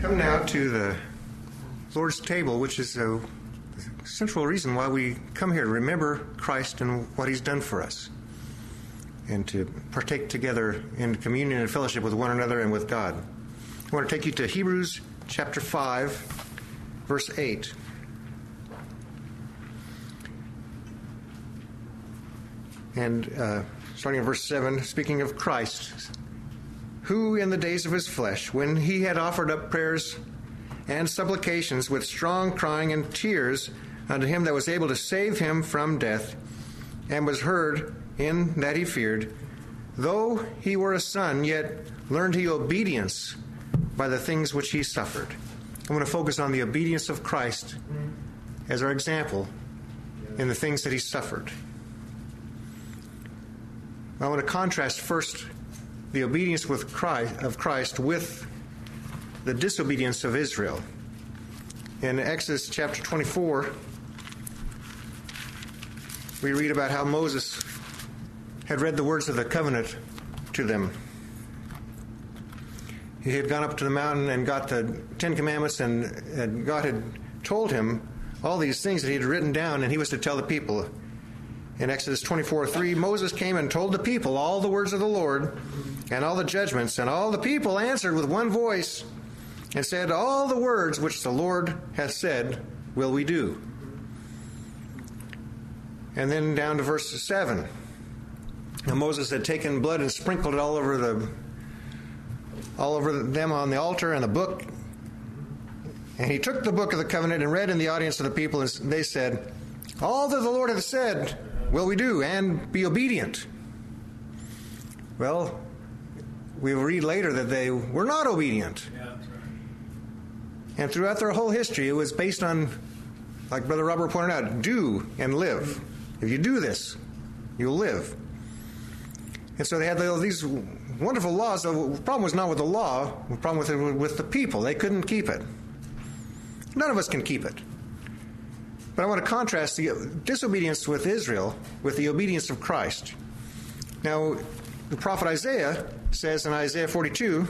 come now to the Lord's table, which is a central reason why we come here to remember Christ and what He's done for us, and to partake together in communion and fellowship with one another and with God. I want to take you to Hebrews chapter 5, verse 8. And uh, starting in verse 7, speaking of Christ, who in the days of his flesh, when he had offered up prayers and supplications with strong crying and tears unto him that was able to save him from death, and was heard in that he feared, though he were a son, yet learned he obedience by the things which he suffered. I want to focus on the obedience of Christ as our example in the things that he suffered. I want to contrast first the obedience with Christ, of Christ with the disobedience of Israel. In Exodus chapter 24, we read about how Moses had read the words of the covenant to them. He had gone up to the mountain and got the Ten Commandments, and, and God had told him all these things that he had written down, and he was to tell the people. In Exodus 24 3, Moses came and told the people all the words of the Lord and all the judgments, and all the people answered with one voice and said, All the words which the Lord hath said will we do. And then down to verse 7. Now Moses had taken blood and sprinkled it all over the all over them on the altar and the book. And he took the book of the covenant and read in the audience of the people, and they said, All that the Lord hath said will we do, and be obedient. Well, we will read later that they were not obedient. Yeah, right. And throughout their whole history, it was based on, like Brother Robert pointed out, do and live. If you do this, you'll live. And so they had these wonderful laws. The problem was not with the law, the problem was with, with the people. They couldn't keep it. None of us can keep it. But I want to contrast the disobedience with Israel with the obedience of Christ. Now, the prophet Isaiah says in Isaiah 42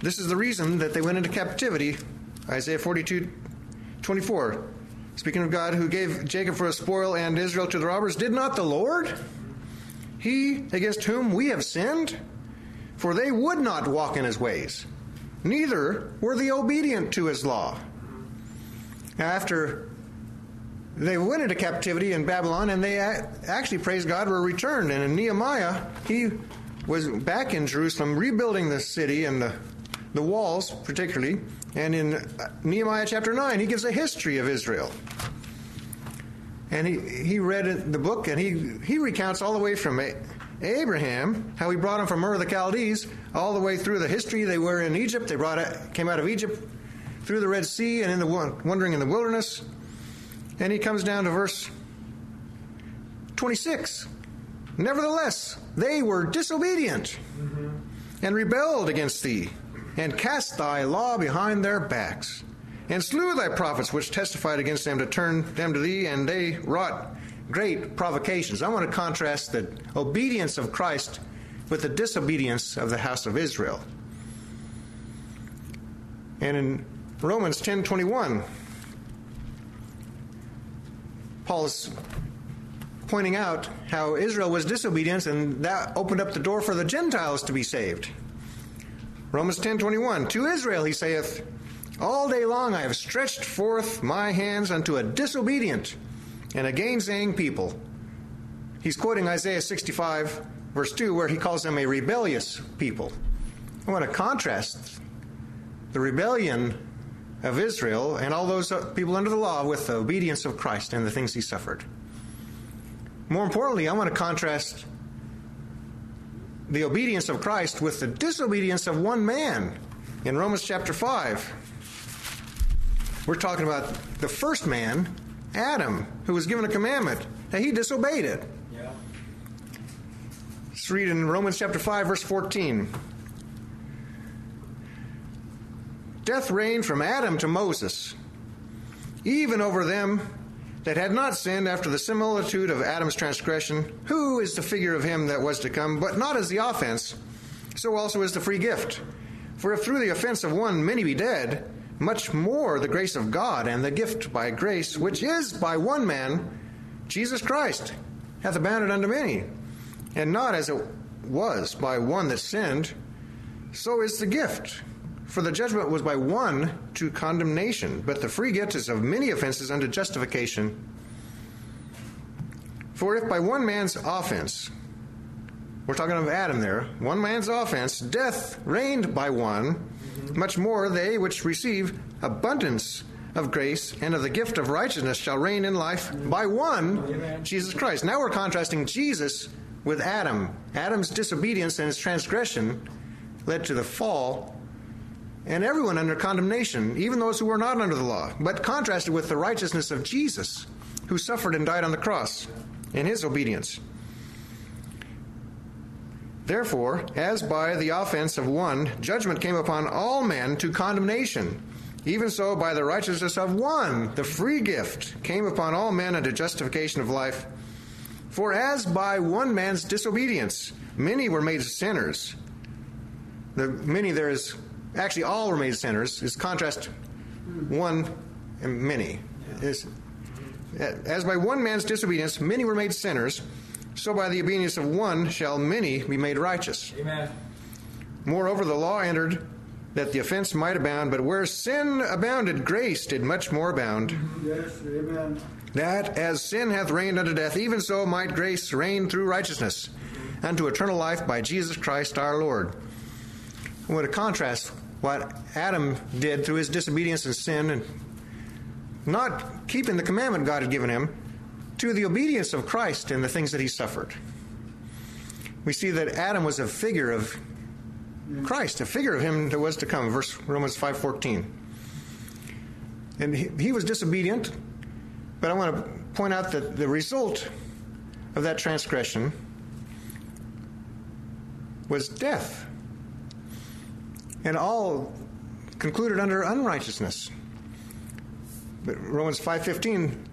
this is the reason that they went into captivity. Isaiah 42 24. Speaking of God who gave Jacob for a spoil and Israel to the robbers, did not the Lord? He against whom we have sinned? For they would not walk in his ways, neither were they obedient to his law. Now, after they went into captivity in Babylon, and they actually, praise God, were returned. And in Nehemiah, he was back in Jerusalem, rebuilding the city and the, the walls, particularly. And in uh, Nehemiah chapter 9, he gives a history of Israel. And he, he read the book, and he, he recounts all the way from Abraham, how he brought him from Ur of the Chaldees, all the way through the history. They were in Egypt. They brought it, came out of Egypt through the Red Sea and in the wandering in the wilderness. And he comes down to verse 26. Nevertheless, they were disobedient mm-hmm. and rebelled against thee, and cast thy law behind their backs, and slew thy prophets which testified against them to turn them to thee, and they wrought great provocations. I want to contrast the obedience of Christ with the disobedience of the house of Israel. And in Romans 10 21, Paul is pointing out how Israel was disobedient and that opened up the door for the Gentiles to be saved. Romans 10:21 To Israel he saith all day long I have stretched forth my hands unto a disobedient and a gainsaying people. He's quoting Isaiah 65 verse 2 where he calls them a rebellious people. I want to contrast the rebellion of Israel and all those uh, people under the law with the obedience of Christ and the things he suffered. More importantly, I want to contrast the obedience of Christ with the disobedience of one man in Romans chapter 5. We're talking about the first man, Adam, who was given a commandment, and he disobeyed it. Yeah. Let's read in Romans chapter 5, verse 14. Death reigned from Adam to Moses, even over them that had not sinned after the similitude of Adam's transgression, who is the figure of him that was to come, but not as the offense. so also is the free gift. For if through the offense of one many be dead, much more the grace of God and the gift by grace, which is by one man, Jesus Christ, hath abounded unto many. And not as it was by one that sinned, so is the gift. For the judgment was by one to condemnation, but the free gift is of many offenses unto justification. For if by one man's offense, we're talking of Adam there, one man's offense, death reigned by one, much more they which receive abundance of grace and of the gift of righteousness shall reign in life by one. Jesus Christ. Now we're contrasting Jesus with Adam. Adam's disobedience and his transgression led to the fall, and everyone under condemnation, even those who were not under the law, but contrasted with the righteousness of Jesus, who suffered and died on the cross in his obedience. Therefore, as by the offense of one, judgment came upon all men to condemnation, even so by the righteousness of one, the free gift came upon all men unto justification of life. For as by one man's disobedience, many were made sinners. The many there is actually all were made sinners. Is contrast one and many. Is uh, as by one man's disobedience, many were made sinners so by the obedience of one shall many be made righteous. Amen. Moreover, the law entered that the offense might abound, but where sin abounded, grace did much more abound. Yes, amen. That as sin hath reigned unto death, even so might grace reign through righteousness unto eternal life by Jesus Christ our Lord. Want to contrast what Adam did through his disobedience and sin and not keeping the commandment God had given him to the obedience of Christ in the things that he suffered. We see that Adam was a figure of Christ, a figure of him that was to come, verse Romans 5:14. And he, he was disobedient, but I want to point out that the result of that transgression was death. And all concluded under unrighteousness. But Romans 5:15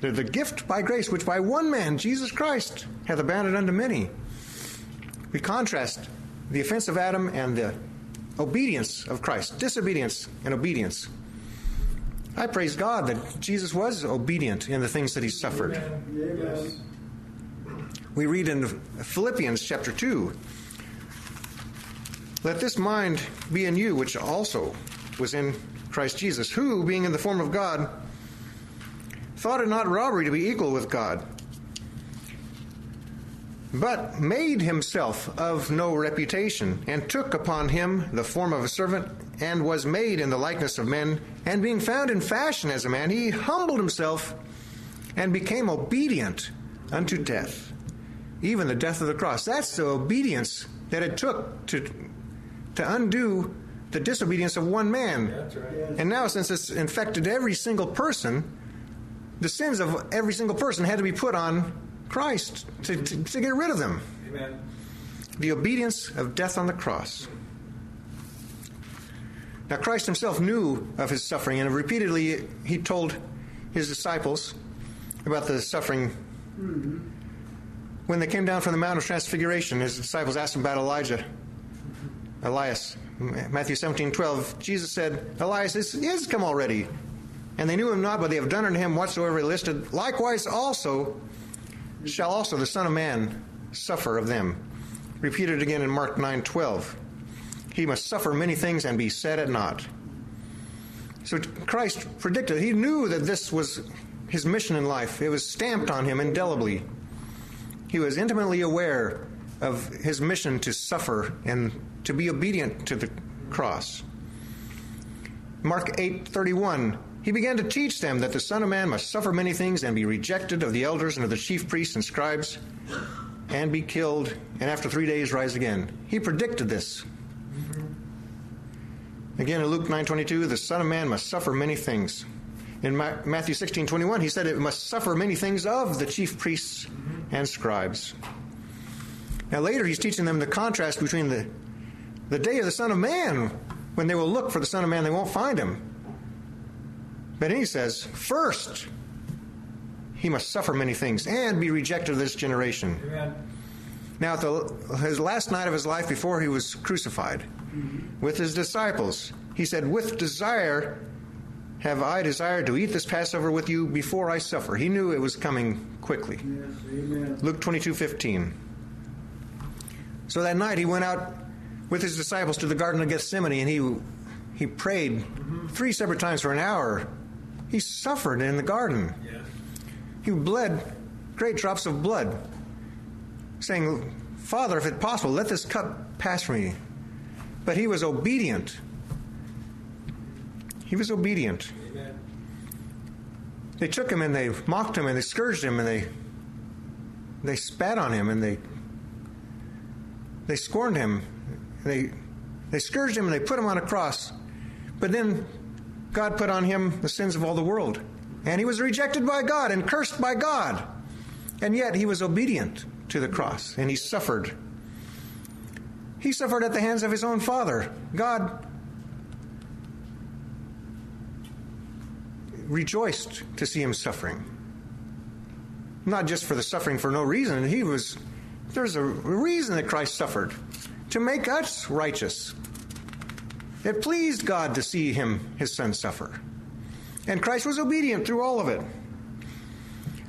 the gift by grace, which by one man, Jesus Christ, hath abounded unto many. We contrast the offense of Adam and the obedience of Christ, disobedience and obedience. I praise God that Jesus was obedient in the things that he suffered. Amen. We read in Philippians chapter 2 Let this mind be in you, which also was in Christ Jesus, who, being in the form of God, thought it not robbery to be equal with God, but made himself of no reputation, and took upon him the form of a servant, and was made in the likeness of men. And being found in fashion as a man, he humbled himself and became obedient unto death, even the death of the cross. That's the obedience that it took to, to undo the disobedience of one man. Right. And now, since it's infected every single person, the sins of every single person had to be put on Christ to, to, to get rid of them. Amen. The obedience of death on the cross. Now, Christ himself knew of his suffering, and repeatedly he told his disciples about the suffering. Mm-hmm. When they came down from the Mount of Transfiguration, his disciples asked him about Elijah, Elias. Matthew 17, 12, Jesus said, Elias is, is come already, and they knew him not, but they have done unto him whatsoever he listed. Likewise also shall also the Son of Man suffer of them. Repeated again in Mark 9:12. He must suffer many things and be set at naught. So Christ predicted, he knew that this was his mission in life. It was stamped on him indelibly. He was intimately aware of his mission to suffer and to be obedient to the cross. Mark 8:31 he began to teach them that the Son of Man must suffer many things and be rejected of the elders and of the chief priests and scribes and be killed and after three days rise again. He predicted this. Again in Luke 9:22, the Son of Man must suffer many things. In Matthew 16:21, he said it must suffer many things of the chief priests and scribes. Now later he's teaching them the contrast between the the day of the Son of Man, when they will look for the Son of Man, they won't find him. But he says, first, he must suffer many things and be rejected of this generation. Amen. Now, at the, his last night of his life before he was crucified, mm-hmm. with his disciples, he said, With desire have I desired to eat this Passover with you before I suffer. He knew it was coming quickly. Yes, Luke 22 15. So that night he went out with his disciples to the Garden of Gethsemane and he, he prayed three separate times for an hour. He suffered in the garden. He bled great drops of blood, saying, Father, if it's possible, let this cup pass from me. But he was obedient. He was obedient. Amen. They took him and they mocked him and they scourged him and they they spat on him and they they scorned him. They they scourged him and they put him on a cross. But then God put on him the sins of all the world. And he was rejected by God and cursed by God. And yet he was obedient to the cross and he suffered. He suffered at the hands of his own father. God rejoiced to see him suffering. Not just for the suffering for no reason. He was there's a reason that Christ suffered to make us righteous. It pleased God to see him, his son, suffer. And Christ was obedient through all of it.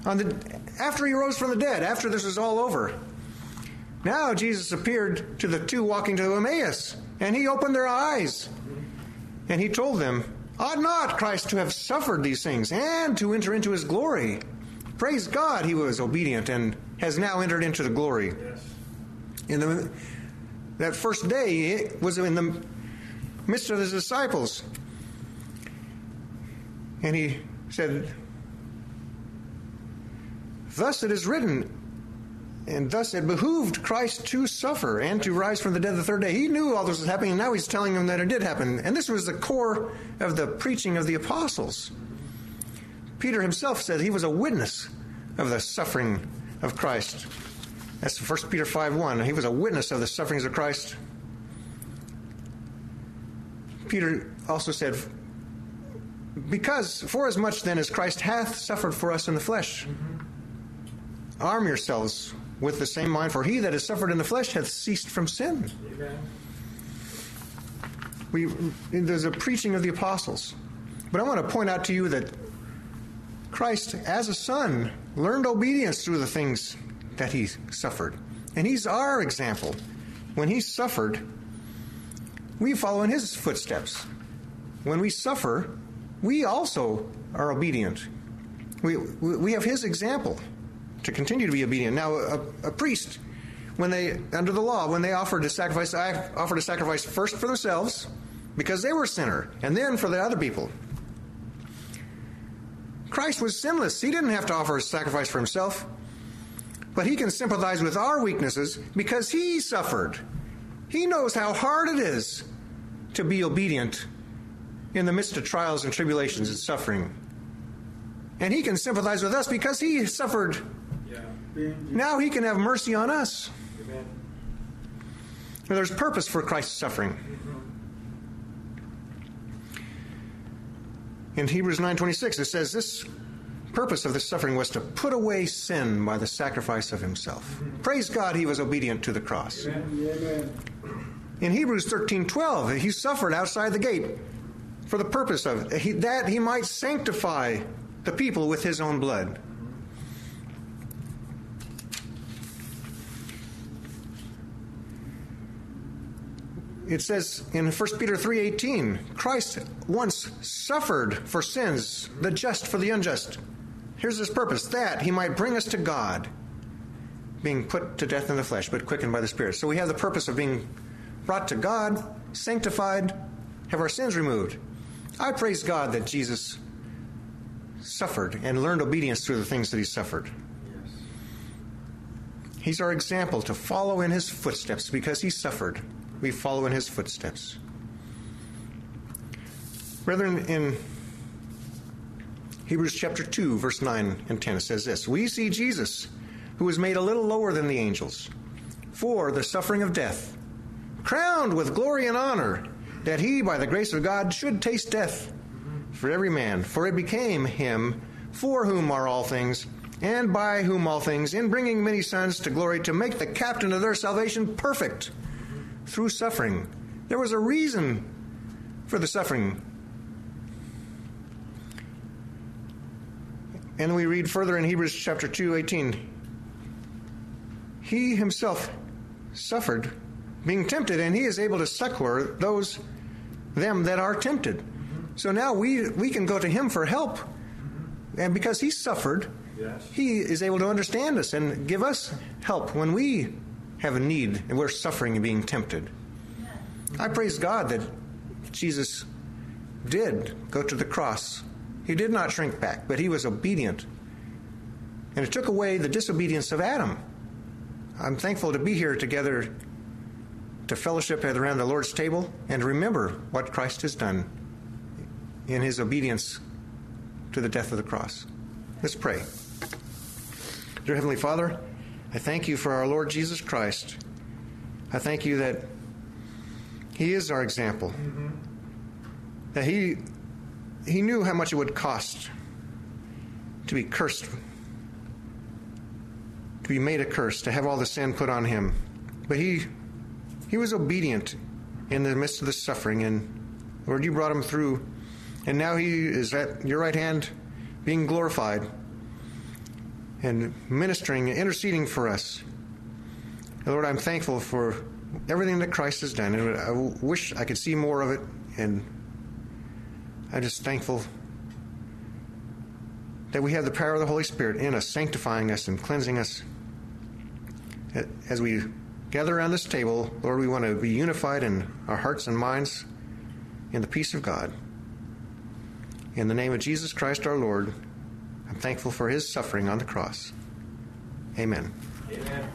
On the, after he rose from the dead, after this was all over, now Jesus appeared to the two walking to Emmaus, and he opened their eyes. And he told them, Ought not Christ to have suffered these things and to enter into his glory? Praise God, he was obedient and has now entered into the glory. Yes. In the, that first day, it was in the midst of his disciples. And he said, Thus it is written, and thus it behooved Christ to suffer and to rise from the dead the third day. He knew all this was happening, and now he's telling them that it did happen. And this was the core of the preaching of the apostles. Peter himself said he was a witness of the suffering of Christ. That's 1 Peter 5 1. He was a witness of the sufferings of Christ. Peter also said, Because for as much then as Christ hath suffered for us in the flesh, arm yourselves with the same mind, for he that has suffered in the flesh hath ceased from sin. Amen. We, there's a preaching of the apostles. But I want to point out to you that Christ, as a son, learned obedience through the things that he suffered. And he's our example. When he suffered, we follow in his footsteps. When we suffer, we also are obedient. We, we have his example to continue to be obedient. Now, a, a priest, when they, under the law, when they offered a sacrifice, I offered to sacrifice first for themselves because they were a sinner, and then for the other people. Christ was sinless. He didn't have to offer a sacrifice for himself. But he can sympathize with our weaknesses because he suffered. He knows how hard it is to be obedient in the midst of trials and tribulations and suffering. And he can sympathize with us because he suffered. Yeah. Now he can have mercy on us. Amen. There's purpose for Christ's suffering. Mm-hmm. In Hebrews 9:26 it says this purpose of this suffering was to put away sin by the sacrifice of himself. Praise God he was obedient to the cross. Amen. In Hebrews 13:12 he suffered outside the gate for the purpose of he, that he might sanctify the people with his own blood. It says in 1 Peter 3:18, Christ once suffered for sins, the just for the unjust. Here's his purpose, that he might bring us to God, being put to death in the flesh, but quickened by the Spirit. So we have the purpose of being brought to God, sanctified, have our sins removed. I praise God that Jesus suffered and learned obedience through the things that he suffered. Yes. He's our example to follow in his footsteps because he suffered. We follow in his footsteps. Brethren, in Hebrews chapter 2, verse 9 and 10, it says this We see Jesus, who was made a little lower than the angels, for the suffering of death, crowned with glory and honor, that he, by the grace of God, should taste death for every man. For it became him, for whom are all things, and by whom all things, in bringing many sons to glory, to make the captain of their salvation perfect through suffering. There was a reason for the suffering. And we read further in Hebrews chapter 2, 18. He himself suffered being tempted, and he is able to succor those them that are tempted. So now we we can go to him for help. And because he suffered, Yes. he is able to understand us and give us help when we have a need and we're suffering and being tempted. I praise God that Jesus did go to the cross. He did not shrink back, but he was obedient. And it took away the disobedience of Adam. I'm thankful to be here together to fellowship around the Lord's table and remember what Christ has done in his obedience to the death of the cross. Let's pray. Dear Heavenly Father, I thank you for our Lord Jesus Christ. I thank you that he is our example. Mm-hmm. That he he knew how much it would cost to be cursed, to be made a curse, to have all the sin put on him. But he he was obedient in the midst of the suffering, and Lord, you brought him through, and now he is at your right hand, being glorified and ministering, interceding for us. Lord, I'm thankful for everything that Christ has done, and I wish I could see more of it, and I'm just thankful that we have the power of the Holy Spirit in us, sanctifying us and cleansing us. As we gather around this table, Lord, we want to be unified in our hearts and minds in the peace of God. In the name of Jesus Christ our Lord, I'm thankful for his suffering on the cross. Amen. Amen.